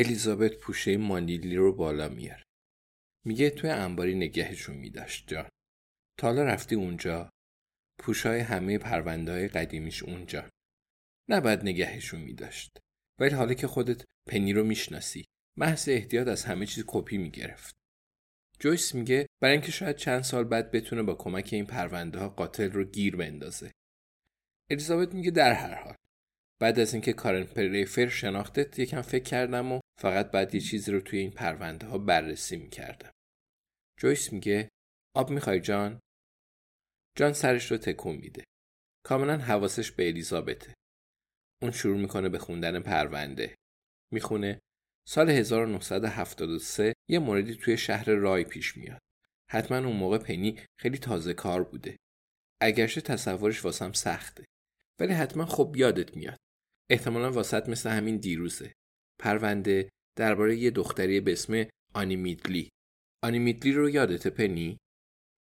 الیزابت پوشه مانیلی رو بالا میاره. میگه توی انباری نگهشون میداشت جان. تا حالا رفتی اونجا پوشای همه پرونده های قدیمیش اونجا. نباید نگهشون میداشت. ولی حالا که خودت پنی رو می‌شناسی محض احتیاط از همه چیز کپی می‌گرفت. جویس میگه برای اینکه شاید چند سال بعد بتونه با کمک این پرونده ها قاتل رو گیر بندازه. الیزابت میگه در هر حال بعد از اینکه کارن پریفر شناختت یکم فکر کردم و فقط بعد یه چیزی رو توی این پرونده ها بررسی می‌کردم. جویس میگه آب می‌خوای جان؟ جان سرش رو تکون میده. کاملا حواسش به الیزابته. اون شروع می‌کنه به خوندن پرونده. می‌خونه سال 1973 یه موردی توی شهر رای پیش میاد. حتما اون موقع پنی خیلی تازه کار بوده. اگرچه تصورش واسم سخته. ولی حتما خب یادت میاد. احتمالا واسط مثل همین دیروزه. پرونده درباره یه دختری به اسم آنی میدلی. آنی میدلی رو یادت پنی؟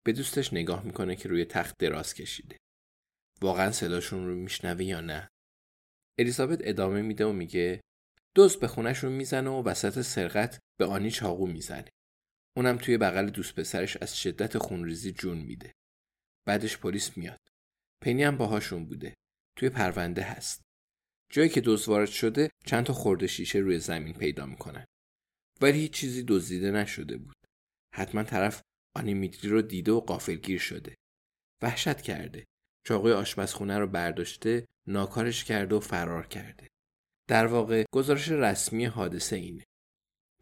به دوستش نگاه می‌کنه که روی تخت دراز کشیده. واقعا صداشون رو میشنوه یا نه؟ الیزابت ادامه میده و میگه دوست به خونشون می‌زنه و وسط سرقت به آنی چاقو می‌زنه. اونم توی بغل دوست پسرش از شدت خونریزی جون میده. بعدش پلیس میاد. پنی هم باهاشون بوده. توی پرونده هست. جایی که دزد وارد شده چند تا خورده شیشه روی زمین پیدا می‌کنن. ولی هیچ چیزی دزدیده نشده بود. حتما طرف آنیمیتری رو دیده و قافلگیر شده. وحشت کرده. چاقوی آشپزخونه رو برداشته، ناکارش کرده و فرار کرده. در واقع گزارش رسمی حادثه اینه.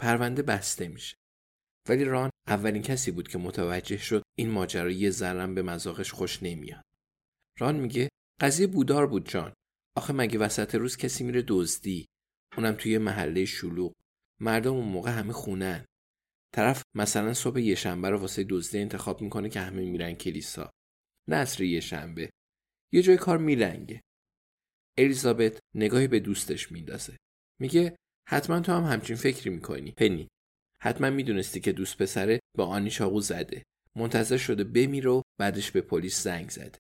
پرونده بسته میشه. ولی ران اولین کسی بود که متوجه شد این ماجرا یه ذرم به مذاقش خوش نمیاد. ران میگه قضیه بودار بود جان. آخه مگه وسط روز کسی میره دزدی؟ اونم توی محله شلوغ. مردم اون موقع همه خونن. طرف مثلا صبح یه شنبه رو واسه دزدی انتخاب می‌کنه که همه میرن کلیسا. نه یه شنبه. یه جای کار میلنگه. الیزابت نگاهی به دوستش میندازه. میگه حتما تو هم همچین فکری می‌کنی. پنی. حتما می‌دونستی که دوست پسره با آنی چاقو زده. منتظر شده بمیره و بعدش به پلیس زنگ زده.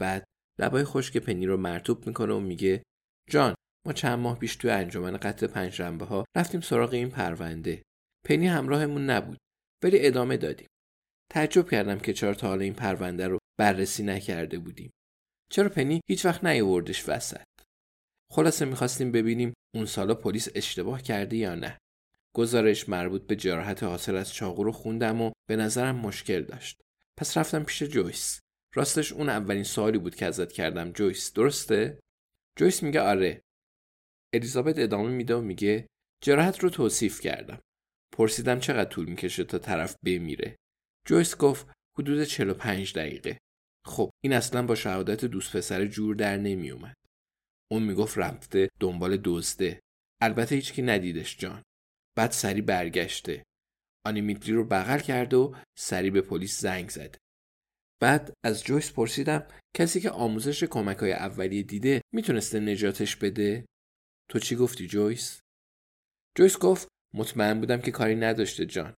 بعد لبای خشک پنی رو مرتوب می‌کنه و میگه جان ما چند ماه پیش توی انجمن قتل پنجشنبه ها رفتیم سراغ این پرونده. پنی همراهمون نبود ولی ادامه دادیم. تعجب کردم که چرا تا حالا این پرونده رو بررسی نکرده بودیم. چرا پنی هیچ وقت نیاوردش وسط؟ خلاصه می‌خواستیم ببینیم اون سالا پلیس اشتباه کرده یا نه. گزارش مربوط به جراحت حاصل از چاقو رو خوندم و به نظرم مشکل داشت. پس رفتم پیش جویس. راستش اون اولین سوالی بود که ازت کردم. جویس درسته؟ جویس میگه آره. الیزابت ادامه میده و میگه جراحت رو توصیف کردم. پرسیدم چقدر طول می‌کشه تا طرف بمیره. جویس گفت حدود 45 دقیقه. خب این اصلا با شهادت دوست پسر جور در نمیومد. اون می‌گفت رفته دنبال دزده. البته هیچکی ندیدش جان. بعد سری برگشته. آنیمیتری رو بغل کرده و سری به پلیس زنگ زده بعد از جویس پرسیدم کسی که آموزش کمک های اولیه دیده می‌تونسته نجاتش بده؟ تو چی گفتی جویس؟ جویس گفت مطمئن بودم که کاری نداشته جان.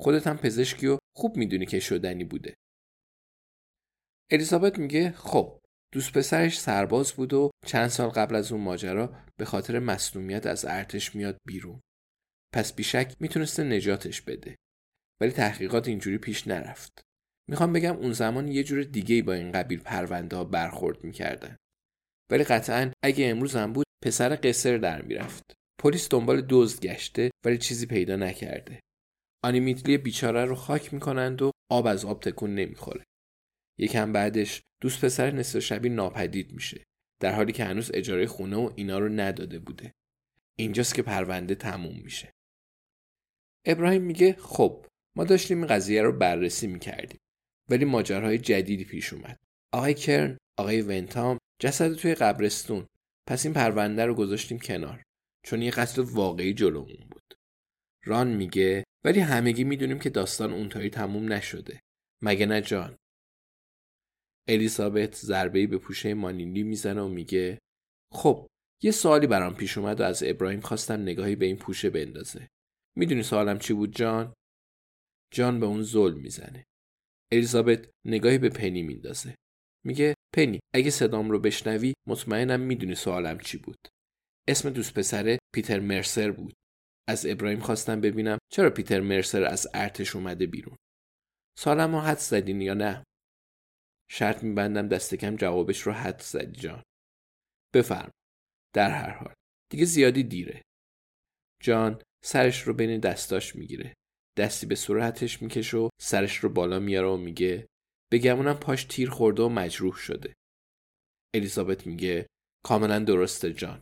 خودت هم پزشکی و خوب می‌دونی که شدنی بوده. الیزابت میگه خب دوست پسرش سرباز بود و چند سال قبل از اون ماجرا به خاطر مصنومیت از ارتش میاد بیرون. پس بیشک می‌تونسته نجاتش بده. ولی تحقیقات اینجوری پیش نرفت. می‌خوام بگم اون زمان یه جور دیگه با این قبیل پرونده ها برخورد می‌کردن. ولی قطعا اگه امروز هم بود پسر قصر در می‌رفت. پلیس دنبال دزد گشته ولی چیزی پیدا نکرده. آنیمیتلی بیچاره رو خاک می‌کنند و آب از آب تکون نمی‌خوره. یکم بعدش دوست پسر نصف شبی ناپدید میشه در حالی که هنوز اجاره خونه و اینا رو نداده بوده. اینجاست که پرونده تموم میشه. ابراهیم میگه خب ما داشتیم این قضیه رو بررسی می‌کردیم ولی ماجرهای جدیدی پیش اومد. آقای کرن، آقای ونتام جسد توی قبرستون پس این پرونده رو گذاشتیم کنار چون یه قتل واقعی جلومون بود. ران میگه ولی همگی می‌دونیم که داستان اونطوری تموم نشده. مگه نه جان؟ الیزابت ضربه‌ای به پوشه مانیلی می‌زنه و میگه خب یه سوالی برام پیش اومد و از ابراهیم خواستم نگاهی به این پوشه بندازه. می‌دونی سوالم چی بود جان؟ جان به اون ظلم می‌زنه. الیزابت نگاهی به پنی میندازه. میگه پنی اگه صدام رو بشنوی مطمئنم می‌دونی سوالم چی بود. اسم دوست پسره پیتر مرسر بود. از ابراهیم خواستم ببینم چرا پیتر مرسر از ارتش اومده بیرون. سالم حد زدین یا نه؟ شرط میبندم دست کم جوابش رو حد زدی جان. بفرم. در هر حال. دیگه زیادی دیره. جان سرش رو بین دستاش می‌گیره. دستی به صورتش می‌کشه و سرش رو بالا میاره و میگه بگمونم پاش تیر خورده و مجروح شده. الیزابت میگه کاملا درسته جان.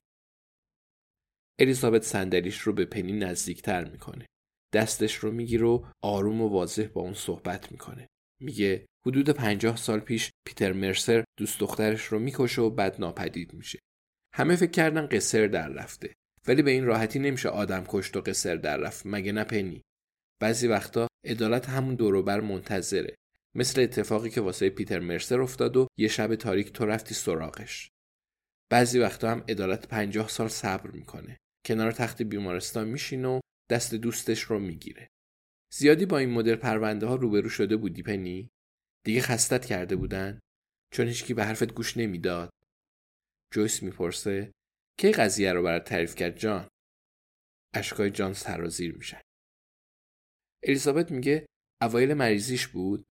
الیزابت صندلیش رو به پنی نزدیکتر می‌کنه. دستش رو می‌گیره و آروم و واضح با اون صحبت می‌کنه. میگه حدود پنجاه سال پیش پیتر مرسر دوست دخترش رو می‌کشه و بعد ناپدید میشه. همه فکر کردن قصر در رفته. ولی به این راحتی نمیشه آدم کشت و قصر در رفت مگه نه پنی. بعضی وقتا عدالت همون دوروبر منتظره. مثل اتفاقی که واسه پیتر مرسر افتاد و یه شب تاریک تو رفتی سراغش. بعضی وقتا هم عدالت پنجاه سال صبر می‌کنه. کنار تخت بیمارستان میشینه و دست دوستش رو می‌گیره. زیادی با این مدل پرونده ها روبرو شده بودی پنی؟ دیگه خستت کرده بودن؟ چون هیچکی به حرفت گوش نمی‌داد. جویس می‌پرسه کی قضیه رو برات تعریف کرد جان؟ اشکای جان سرازیر میشن. الیزابت میگه اوایل مریضیش بود.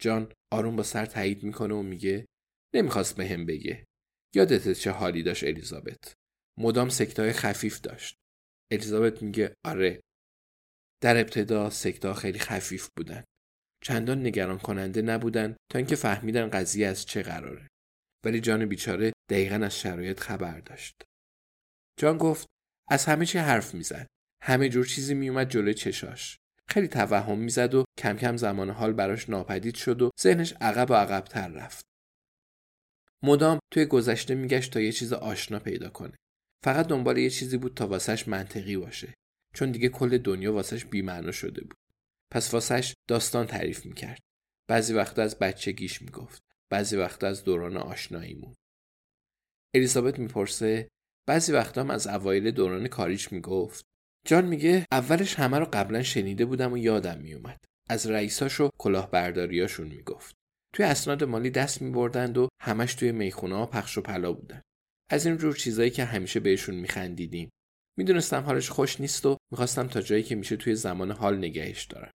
جان آروم با سر تایید می‌کنه و میگه نمی‌خواست به هم بگه. یادت چه حالی داشت الیزابت؟ مدام سکتای خفیف داشت. الیزابت میگه آره. در ابتدا سکتا خیلی خفیف بودن. چندان نگران کننده نبودن تا اینکه فهمیدن قضیه از چه قراره. ولی جان بیچاره دقیقا از شرایط خبر داشت. جان گفت از همه چی حرف می‌زد. همه جور چیزی میومد جلوی چشاش. خیلی توهم می‌زد و کم کم زمان حال براش ناپدید شد و ذهنش عقب و عقبتر رفت. مدام توی گذشته میگشت تا یه چیز آشنا پیدا کنه. فقط دنبال یه چیزی بود تا واسش منطقی باشه. چون دیگه کل دنیا واسش بیمعنا شده بود. پس واسش داستان تعریف می‌کرد. بعضی وقتا از بچگیش می‌گفت. بعضی وقتا از دوران آشناییمون. الیزابت می‌پرسه بعضی وقتا هم از اوایل دوران کاریش می‌گفت. جان میگه اولش همه رو قبلا شنیده بودم و یادم میومد. از رئیساش و کلاهبرداریاشون می‌گفت. توی اسناد مالی دست میبردند و همش توی می‌خونه ها پخش و پلا بودن. از این جور چیزایی که همیشه بهشون میخندیدیم. می‌دونستم حالش خوش نیست و می‌خواستم تا جایی که میشه توی زمان حال نگهش دارم.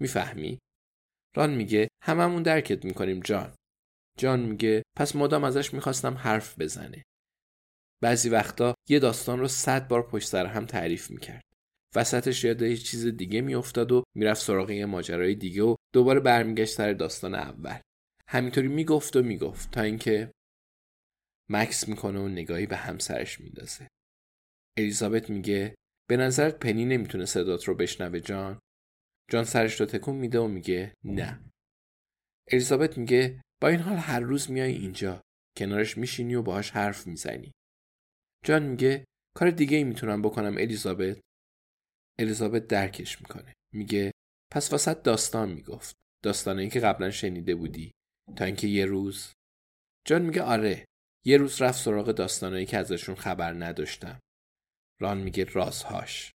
می‌فهمی؟ ران میگه هممون درکت می‌کنیم جان. جان میگه پس مدام ازش می‌خواستم حرف بزنه. بعضی وقتا یه داستان رو صد بار پشت سر هم تعریف می‌کرد. وسطش یاد یه چیز دیگه میافتاد و می‌رفت سراغ یه ماجرای دیگه و دوباره برمیگشت سر داستان اول. همینطوری می‌گفت و می‌گفت تا اینکه مکس می‌کنه و نگاهی به همسرش میندازه. الیزابت میگه به نظرت پنی نمی‌تونه صدات رو بشنوه جان؟ جان سرش رو تکون میده و میگه نه. الیزابت میگه با این حال هر روز میای اینجا کنارش میشینی و باهاش حرف می‌زنی. جان میگه کار دیگه ای می‌تونم بکنم الیزابت؟ الیزابت درکش می‌کنه. میگه پس واسط داستان می‌گفت. داستانایی که قبلا شنیده بودی. تا اینکه یه روز جان میگه آره یه روز رفت سراغ داستانایی که ازشون خبر نداشتم. ران میگه رازهاش.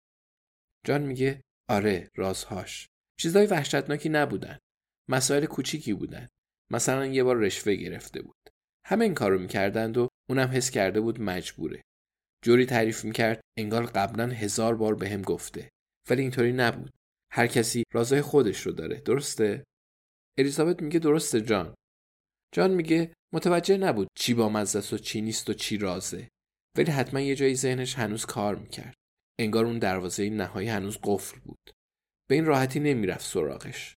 جان میگه آره رازهاش. چیزای وحشتناکی نبودن. مسائل کوچیکی بودن. مثلا یه بار رشوه گرفته بود. همه این کارو می‌کردند و اونم حس کرده بود مجبوره. جوری تعریف می‌کرد انگار قبلا هزار بار به گفته. ولی اینطوری نبود. هر کسی رازهای خودش رو داره درسته؟ الیزابت میگه درسته جان. جان میگه متوجه نبود چی با مزه و چی نیست و چی رازه. ولی حتما یه جایی ذهنش هنوز کار می‌کرد. انگار اون دروازه نهایی هنوز قفل بود. به این راحتی نمی‌رفت سراغش.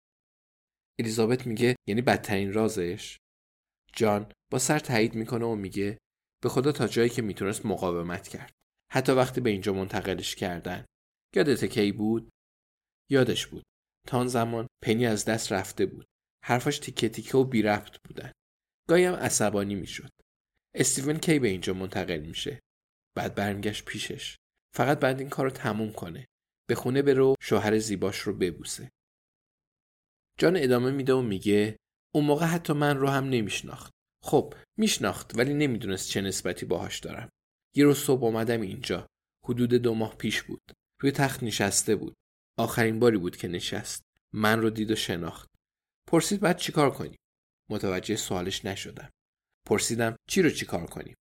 الیزابت میگه یعنی بدترین رازش؟ جان با سر تایید می‌کنه و میگه به خدا تا جایی که می‌تونست مقاومت کرد. حتی وقتی به اینجا منتقلش کردن. یادت کی بود؟ یادش بود. تا آن زمان پنی از دست رفته بود. حرفاش تیکه تیکه و بی ربط بودن. گاهی هم عصبانی می‌شد. استیون کی به اینجا منتقل میشه؟ بعد برمیگشت پیشش. فقط بعد این کار رو تموم کنه. به خونه برو شوهر زیباش رو ببوسه. جان ادامه میده و میگه اون موقع حتی من رو هم نمیشناخت. خب میشناخت ولی نمی‌دونست چه نسبتی باهاش دارم. یه روز صبح اومدم اینجا. حدود دو ماه پیش بود. روی تخت نشسته بود. آخرین باری بود که نشست. من رو دید و شناخت. پرسید بعد چیکار کنیم؟ متوجه سوالش نشدم. پرسیدم چی رو چیکار کنیم؟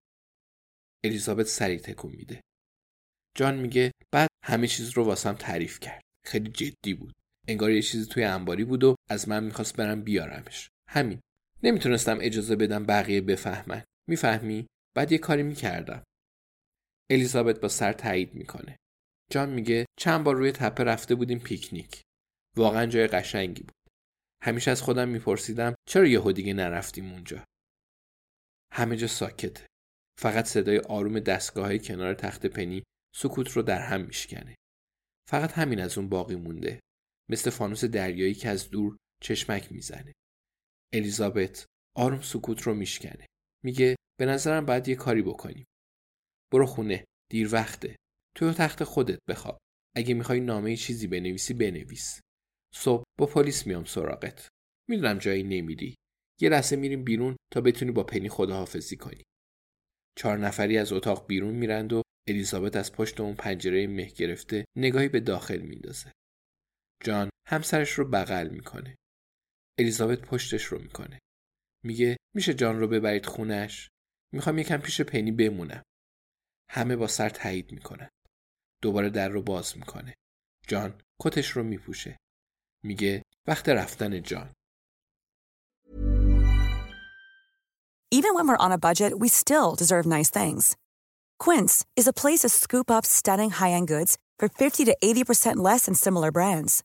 الیزابت سریع تکون میده. جان میگه بعد همه چیز رو واسم تعریف کرد. خیلی جدی بود. انگار یه چیزی توی انباری بود و از من می‌خواست برم بیارمش. همین. نمی‌تونستم اجازه بدم بقیه بفهمن. می‌فهمی؟ بعد یه کاری می‌کردم. الیزابت با سر تایید می‌کنه. جان میگه چند بار روی تپه رفته بودیم پیکنیک. واقعا جای قشنگی بود. همیشه از خودم میپرسیدم چرا یهو دیگه نرفتیم اونجا؟ همه جا ساکته. فقط صدای آروم دستگاه های کنار تخت پنی سکوت رو در هم میشکنه. فقط همین از اون باقی مونده. مثل فانوس دریایی که از دور چشمک می‌زنه. الیزابت آروم سکوت رو میشکنه. میگه به نظرم باید یه کاری بکنیم. برو خونه دیر وقته. تو تخت خودت بخواب. اگه می‌خوای نامه چیزی بنویسی بنویس. صبح با پلیس میام سراغت. می‌دونم جایی نمیری. یه لحظه میریم بیرون تا بتونی با پنی خداحافظی کنی. چهار نفری از اتاق بیرون میرند و الیزابت از پشت اون پنجره مه گرفته نگاهی به داخل میندازه. جان همسرش رو بغل می‌کنه. الیزابت پشتش رو می‌کنه. میگه میشه جان رو ببرید خونش می‌خوام یکم پیش پنی بمونم. همه با سر تایید می‌کنن. دوباره در رو باز می‌کنه. جان کتش رو میپوشه. میگه وقت رفتن جان. Even when we're on a budget, we still deserve nice things. Quince is a place to scoop up stunning high-end goods for 50 to 80% less than similar brands.